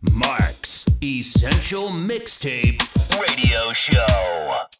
Mark's Essential Mixtape Radio Show.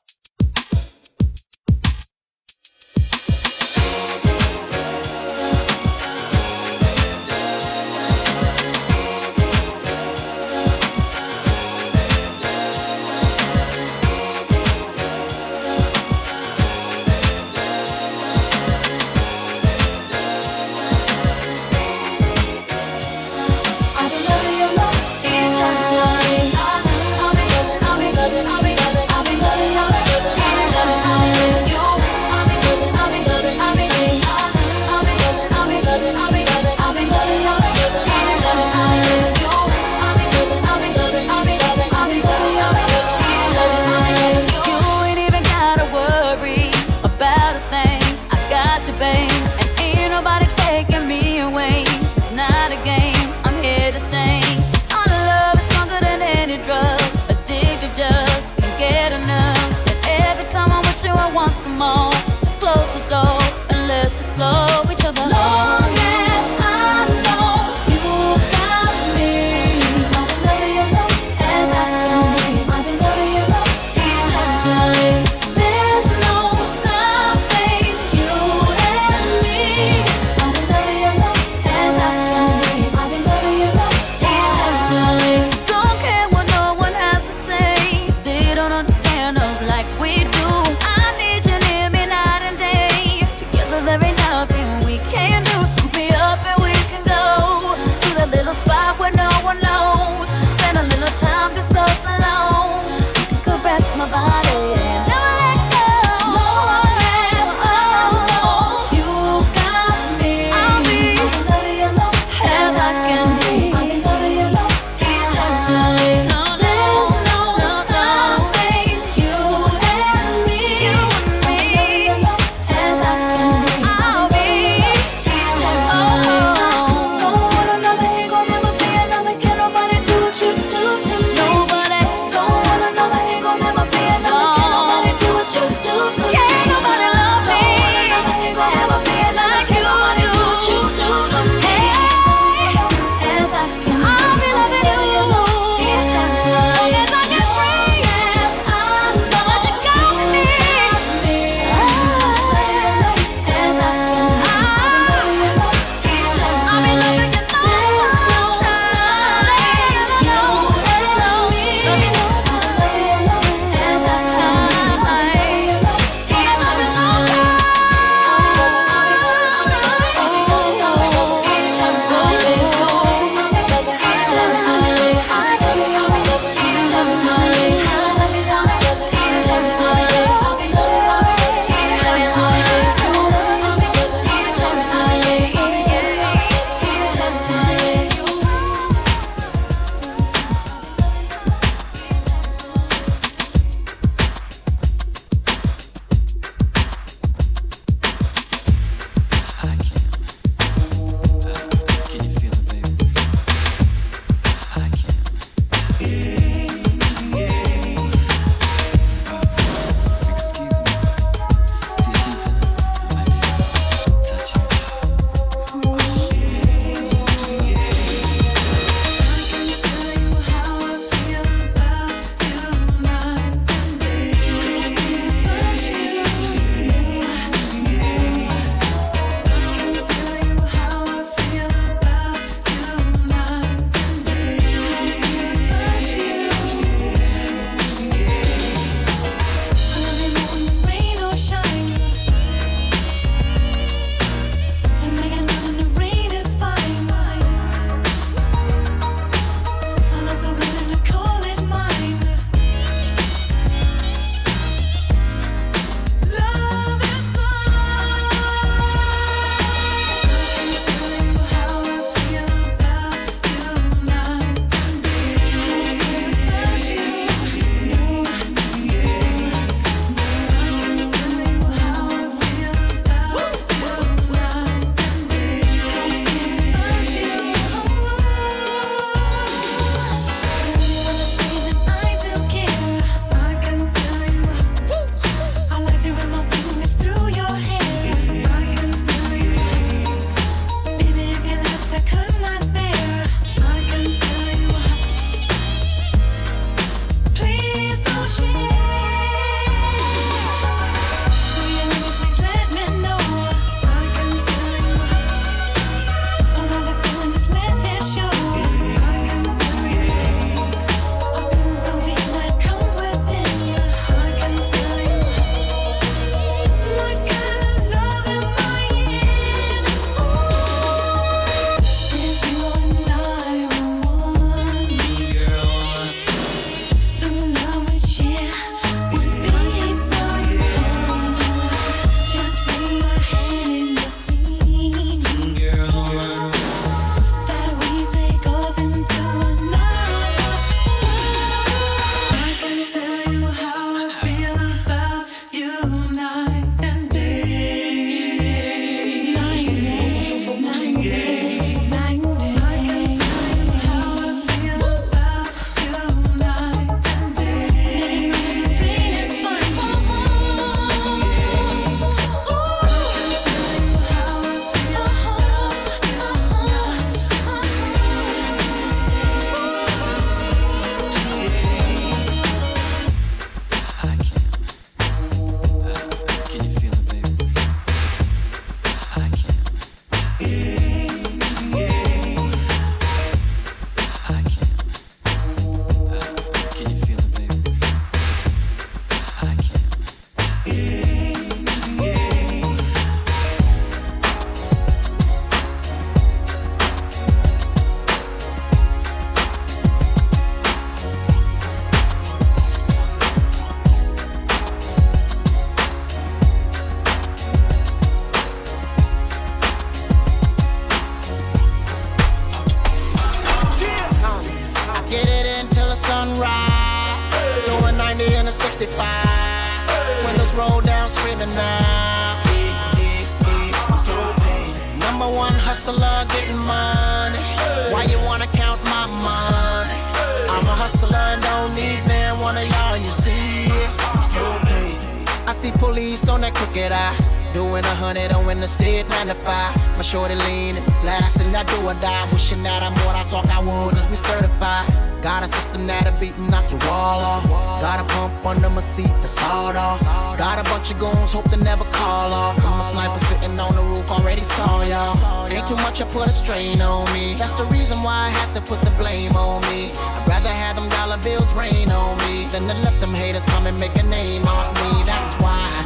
See on that crooked eye. Doing a hundred on in the state 95. My shorty leaning, blasting, I do or die. Wishing that I'm what I saw I would, cause we certified. Got a system that'll beat and knock your wall off. Got a pump under my seat to sawed off. Got a bunch of goons, hope to never call off. I'm a sniper sitting on the roof, already saw y'all. Ain't too much, I put a strain on me. That's the reason why I have to put the blame on me. I'd rather have them dollar bills rain on me than to let them haters come and make a name off me. That's why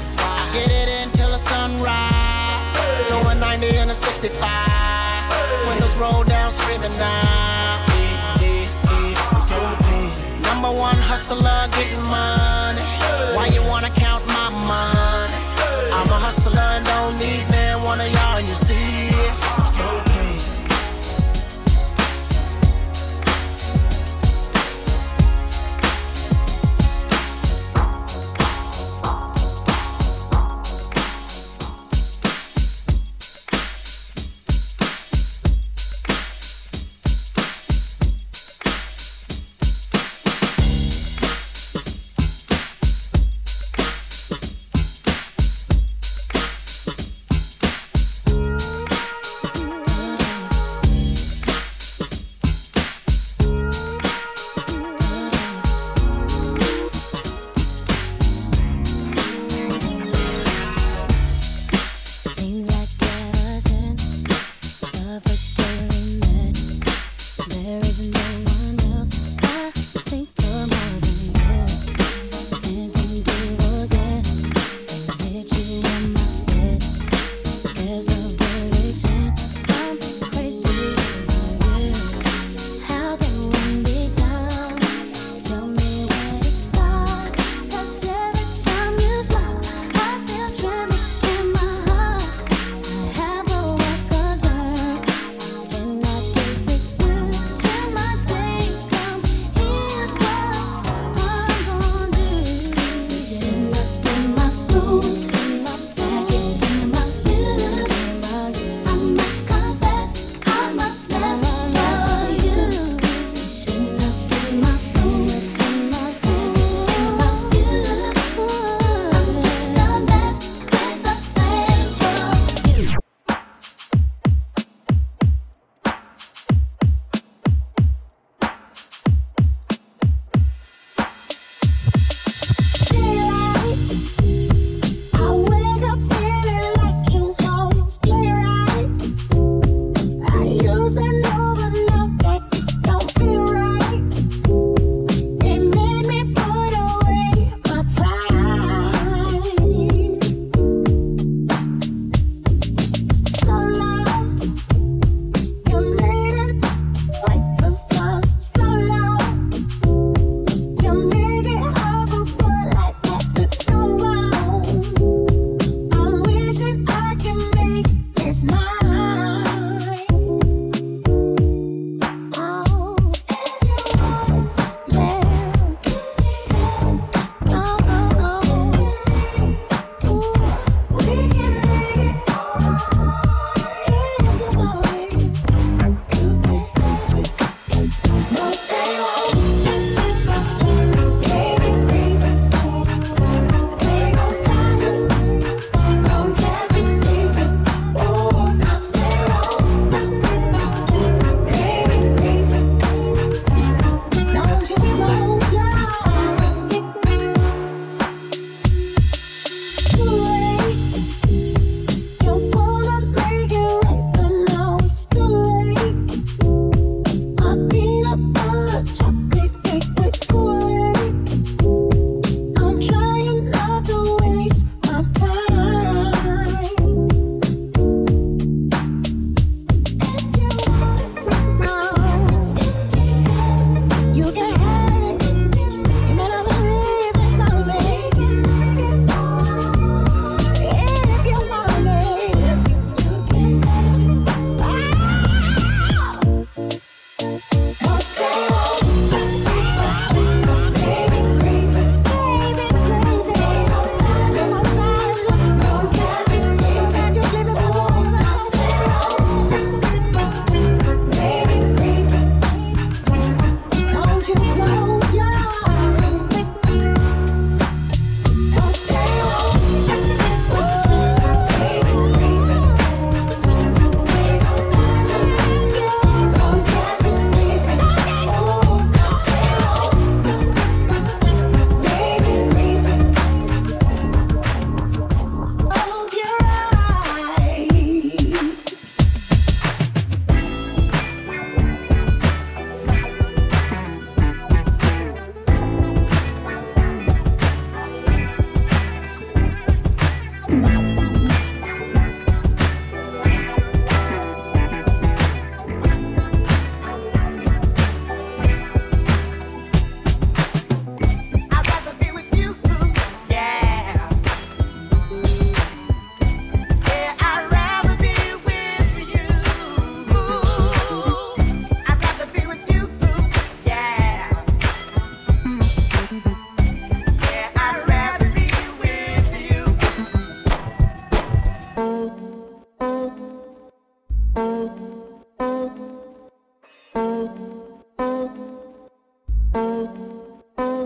get it until the sunrise. Going 90 and a 65. Windows roll down, screaming now. Number one hustler, getting money. Why you wanna count my money? I'm a hustler don't need man one of y'all, you see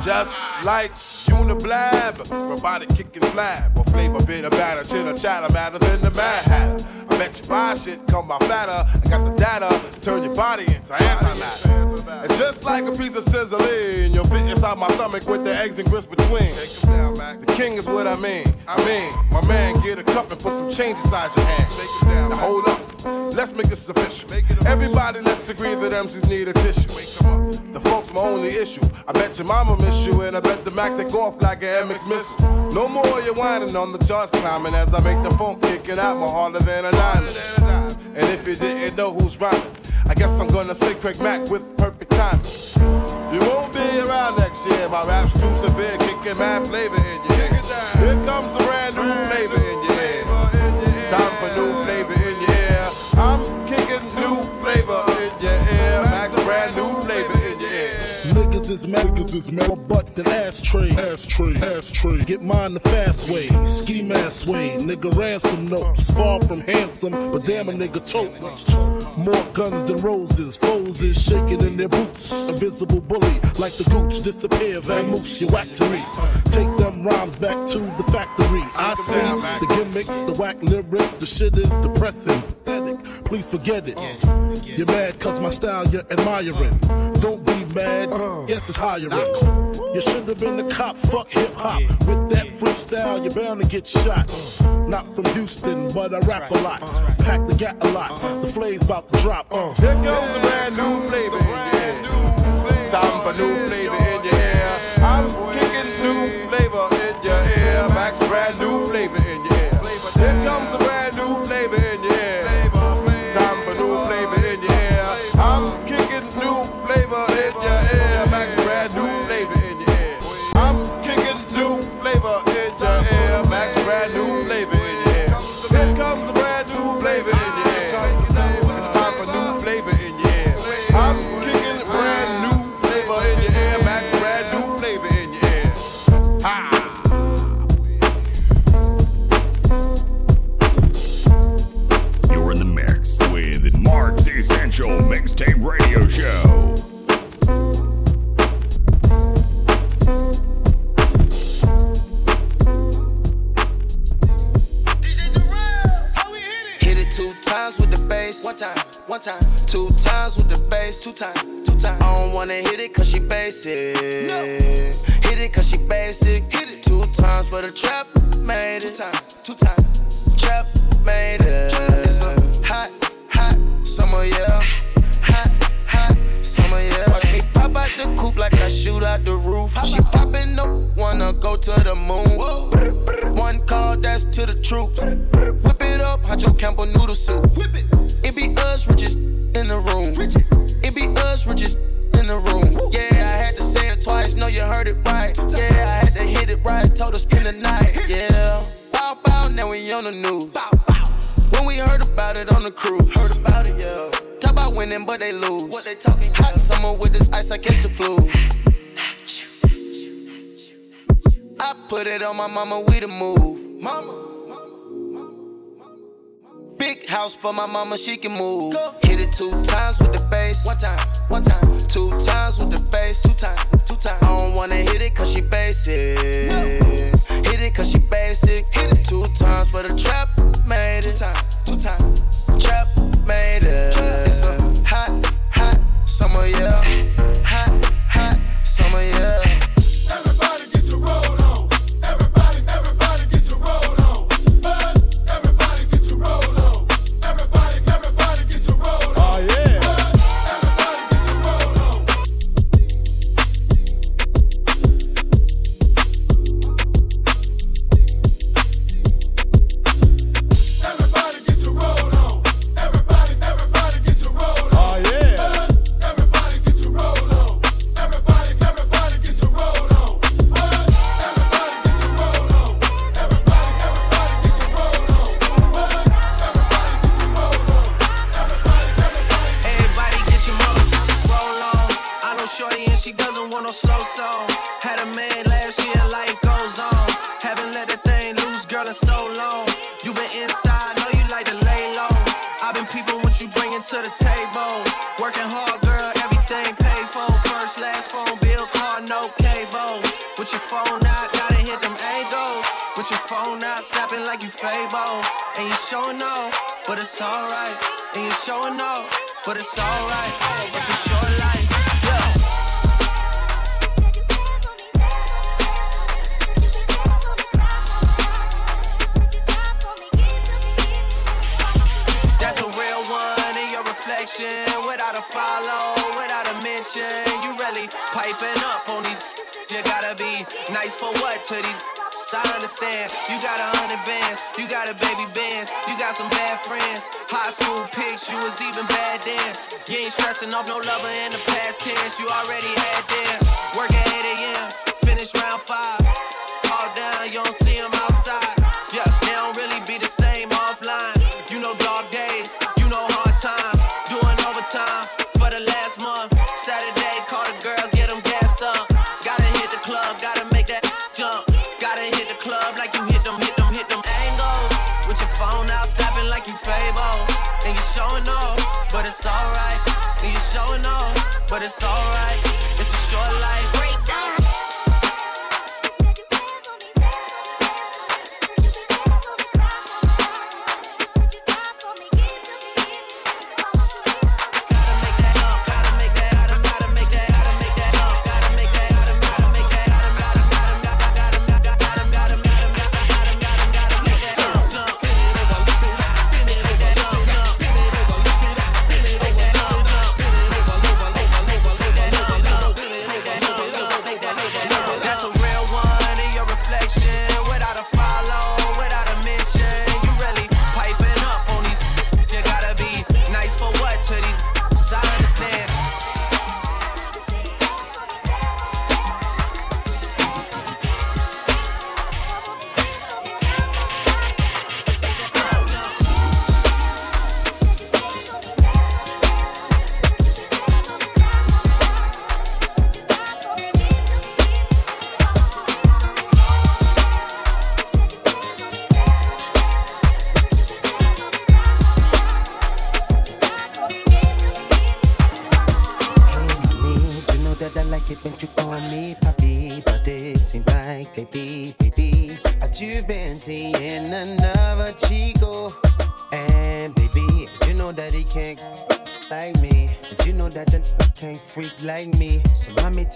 Just like Uniblab, robotic kicking flab, or flavor bitter batter, chitter chatter, matter than the Mad Hatter. I bet you buy shit, come by fatter. I got the data to turn your body into antimatter. And just like a piece of sizzling, you'll fit inside my stomach with the eggs and grits between. The king is what I mean. I mean, my man, get a cup and put some change inside your hand. Now hold let's make this official. Everybody, let's agree that MCs need a tissue. The folks my only issue. I bet your mama miss you, and I bet the Mac take off like an MX missile. No more you whining on the charts climbing as I make the phone kicking out more harder than a diamond. And if you didn't know who's rhyming, I guess I'm gonna say Craig Mack with perfect timing. You won't be around next year. My rap's too severe, kicking mad flavor in your ear. Here comes a brand new flavor in your ear. Time for new flavor Niggas is mad, niggas is mad, butt than ashtray, ashtray, ashtray. Get mine the fast way, ski mask way. Nigga ransom notes, far from handsome, but damn a nigga tote. More guns than roses, foes is shaking in their boots. A visible bully, like the gooch, disappear, Van Moose, you whack to me. Take them rhymes back to the factory. I see the gimmicks, the whack lyrics, the shit is depressing, pathetic. Please forget it. You're mad cause my style you're admiring. Don't be mad, yes it's hiring. You should have been a cop, fuck hip hop. With that freestyle, you're bound to get shot. Not from Houston, but I rap a lot. Pack the gat a lot. The flame's about to drop. Uh. Here comes a brand new flavor. Time for new flavor in your ear. I'm moon. One call, that's to the troops. Whip it up, Huncho Campbell noodle soup. Whip it. It be us, richest in the room. It be us, richest in the room. Yeah, I had to say it twice, know you heard it right. Yeah, I had to hit it right, told her spend the night. Yeah. Bow, bow, now we on the news. When we heard about it on the cruise. Heard about it, yeah. Talk about winning, but they lose. What they talking Hot summer with this ice, I catch the flu. I put it on my mama, we the move. Mama. Mama, mama, mama Big house for my mama, she can move. Hit it two times with the bass. One time, one time. Two times with the bass. Two times, two times. I don't wanna hit it cause she basic. No. Hit it cause she basic. Hit it two times for the trap. Made it. Two times, two times. Trap made it. It's a hot, hot summer, yeah. but it's alright. And you're showing off, but it's alright. It's a short life. That's a real one in your reflection. Without a follow, without a mention. You really piping up on these. You gotta be nice for what to these I understand. You got a hundred bands, you got a baby bands, you got some bad friends. High school pics, you was even bad then. You ain't stressing off no lover in the past tense, you already had them. Work at 8 a.m., finish round five. All down, you don't see them outside. but it's alright. And you showing off, but it's alright. It's a short life. Breakdown.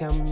tell me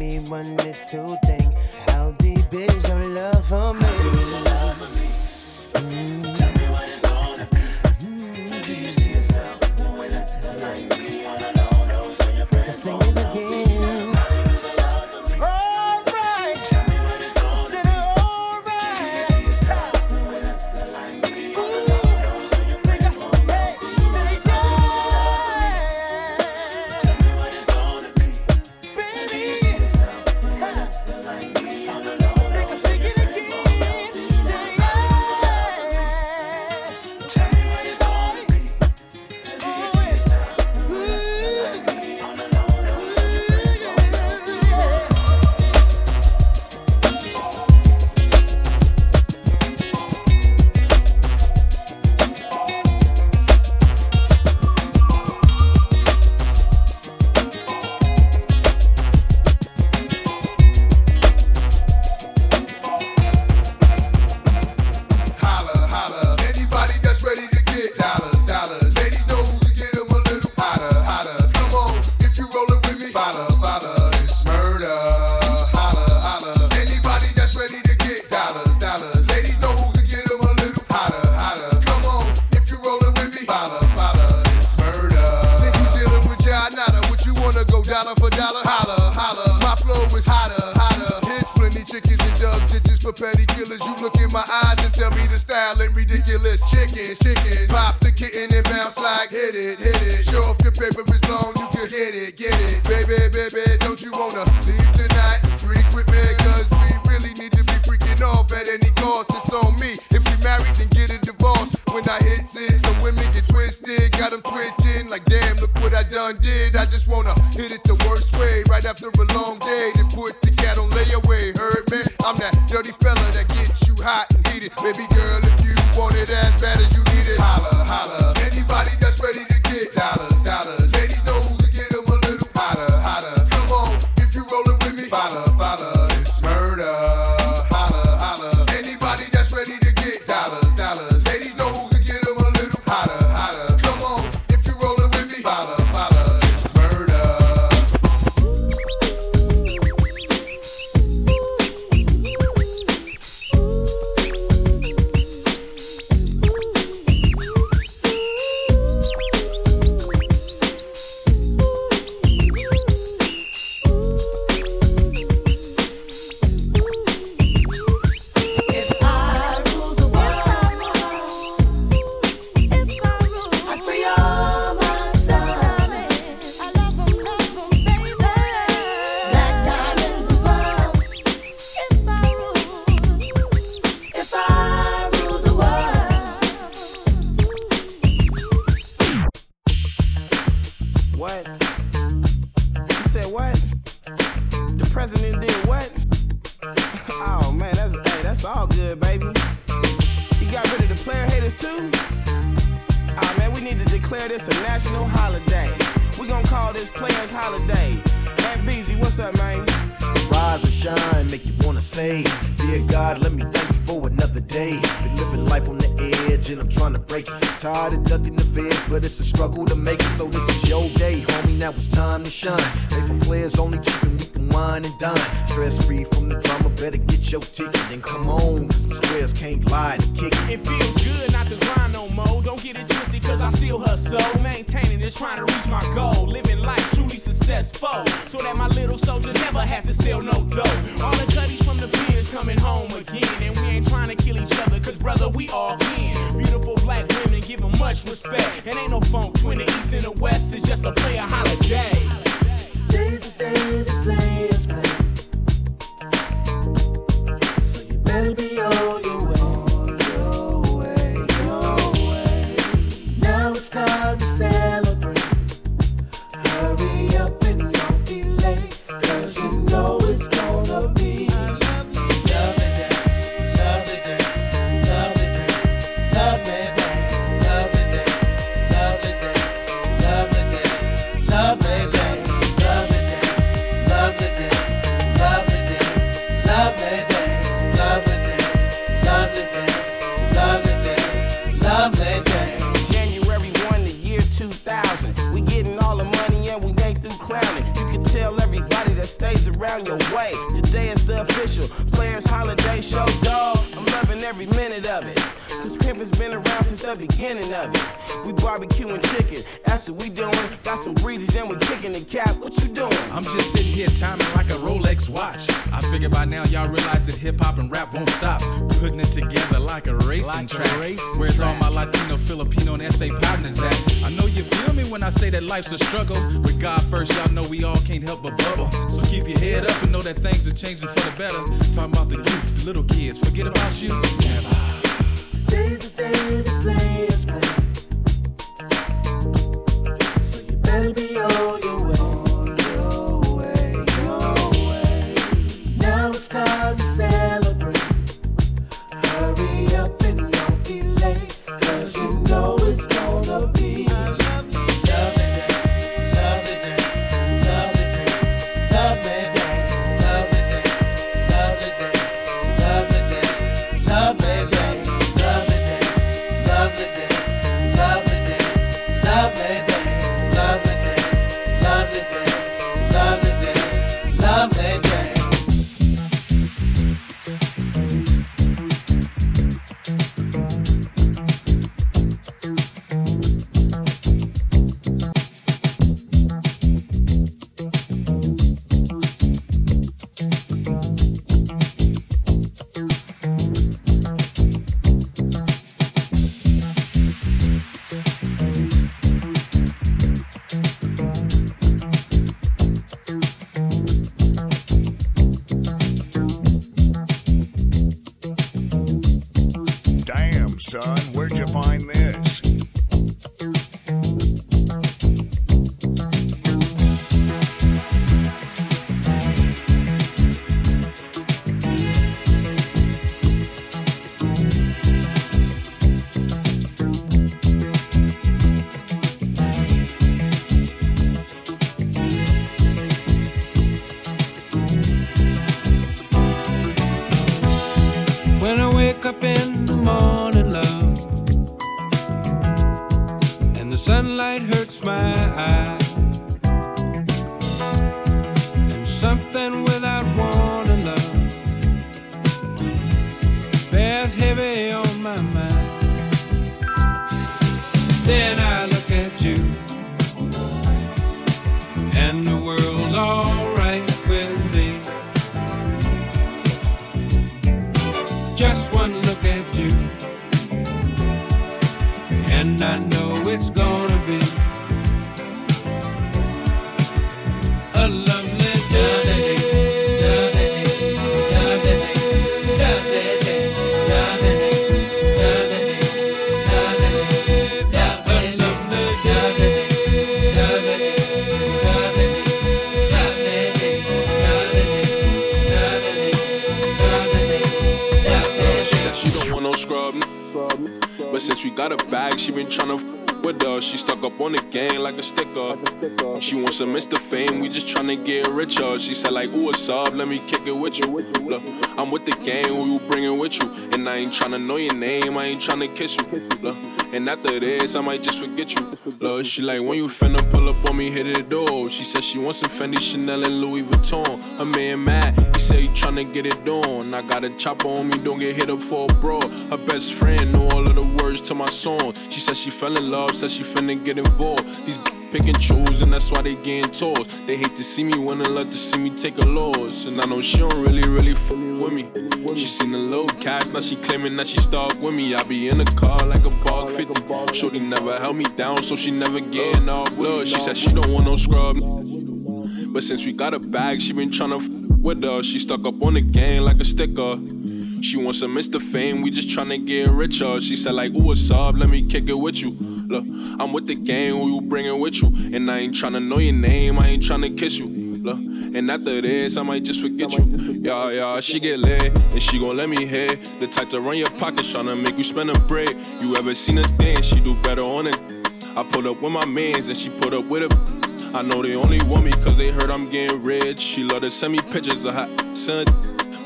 for petty killers. You look in my eyes and tell me the style ain't ridiculous. Chickens, chickens. And I'm trying to break it. Tired of ducking the feds, but it's a struggle to make it. So this is your day, homie. Now it's time to shine. For players only cheap and we can wine and dine. Stress free from the drama, better get your ticket and come on. Cause some squares can't lie to kick it. It feels good not to grind no more. Cause I still hustle. Maintaining is trying to reach my goal. Living life truly successful. So that my little soldier never have to sell no dough. All the cutties from the pins coming home again. And we ain't trying to kill each other, cause brother, we all kin. Beautiful black women give them much respect. And ain't no funk between the east and the west, it's just a player holiday. The day the players play. Life's a struggle. With God first, y'all know we all can't help but bubble. So keep your head up and know that things are changing for the better. Talking about the youth, the little kids, forget about you. Like a sticker. She wants some Mr. Fame, we just tryna get richer. She said like, ooh, what's up? Let me kick it with you. Look, I'm with the gang, who you bringing with you? And I ain't tryna know your name, I ain't tryna kiss you. Look, and after this, I might just forget you. Look, she like, when you finna pull up on me, hit the door. She said she wants some Fendi, Chanel, and Louis Vuitton. Her man mad, say tryna get it done. I got a chopper on me, don't get hit up for a bro. Her best friend know all of the words to my song. She said she fell in love, said she finna get involved. These pick and choose, and that's why they getting tossed. They hate to see me win and love to see me take a loss. And I know she don't really, really fuck with me. She seen the little cash, now she claiming that she stuck with me. I be in the car like a bug 50. Shorty never held me down, so she never getting up. Look, she said she don't want no scrub. But since we got a bag, she been tryna with us. She stuck up on the game like a sticker. She wants some Mr. Fame, we just tryna get richer. She said like, ooh, what's up? Let me kick it with you. Look, I'm with the gang, who you bringing with you? And I ain't tryna know your name, I ain't tryna kiss you. Look, and after this, I might just forget you. Yeah, yeah, she get lit, and she gon' let me hit. The type to run your pockets, tryna make you spend a break. You ever seen a dance? She do better on it. I put up with my mans, and she put up with a. I know they only want me cause they heard I'm getting rich. She love to send me pictures of her son.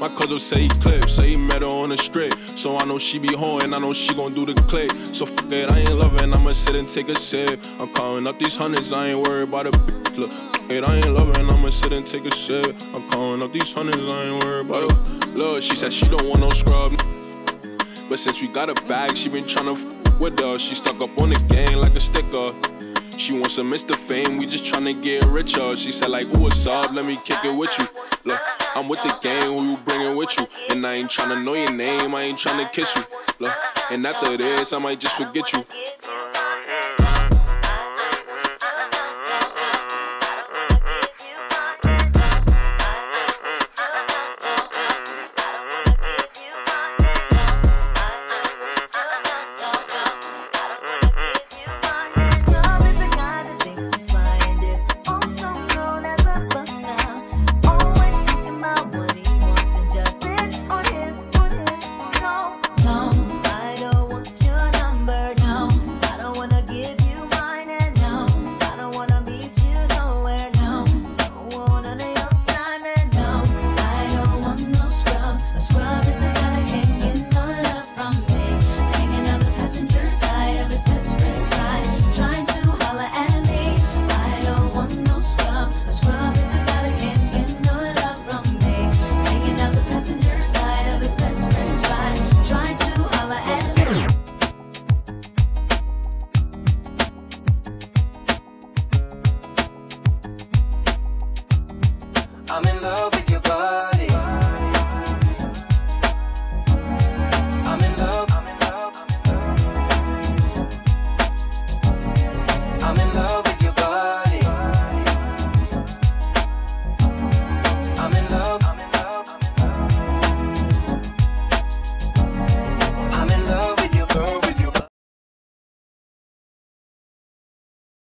My cousin say he clip, say he met her on the strip. So I know she be hoeing, I know she gon' do the click. So fuck it, I ain't loving, I'ma sit and take a sip. I'm calling up these hundreds, I ain't worried about a bitch. Look, it, I ain't loving, I'ma sit and take a sip. I'm calling up these hundreds, I ain't worried about a Look, she said she don't want no scrub. But since we got a bag, she been tryna f with us. She stuck up on the gang like a sticker. She wants some Mr. Fame, we just tryna get richer. She said like, what's up? Let me kick it with you. Look, I'm with the gang, who you bringing with you? And I ain't tryna know your name, I ain't tryna kiss you. Look, and after this, I might just forget you.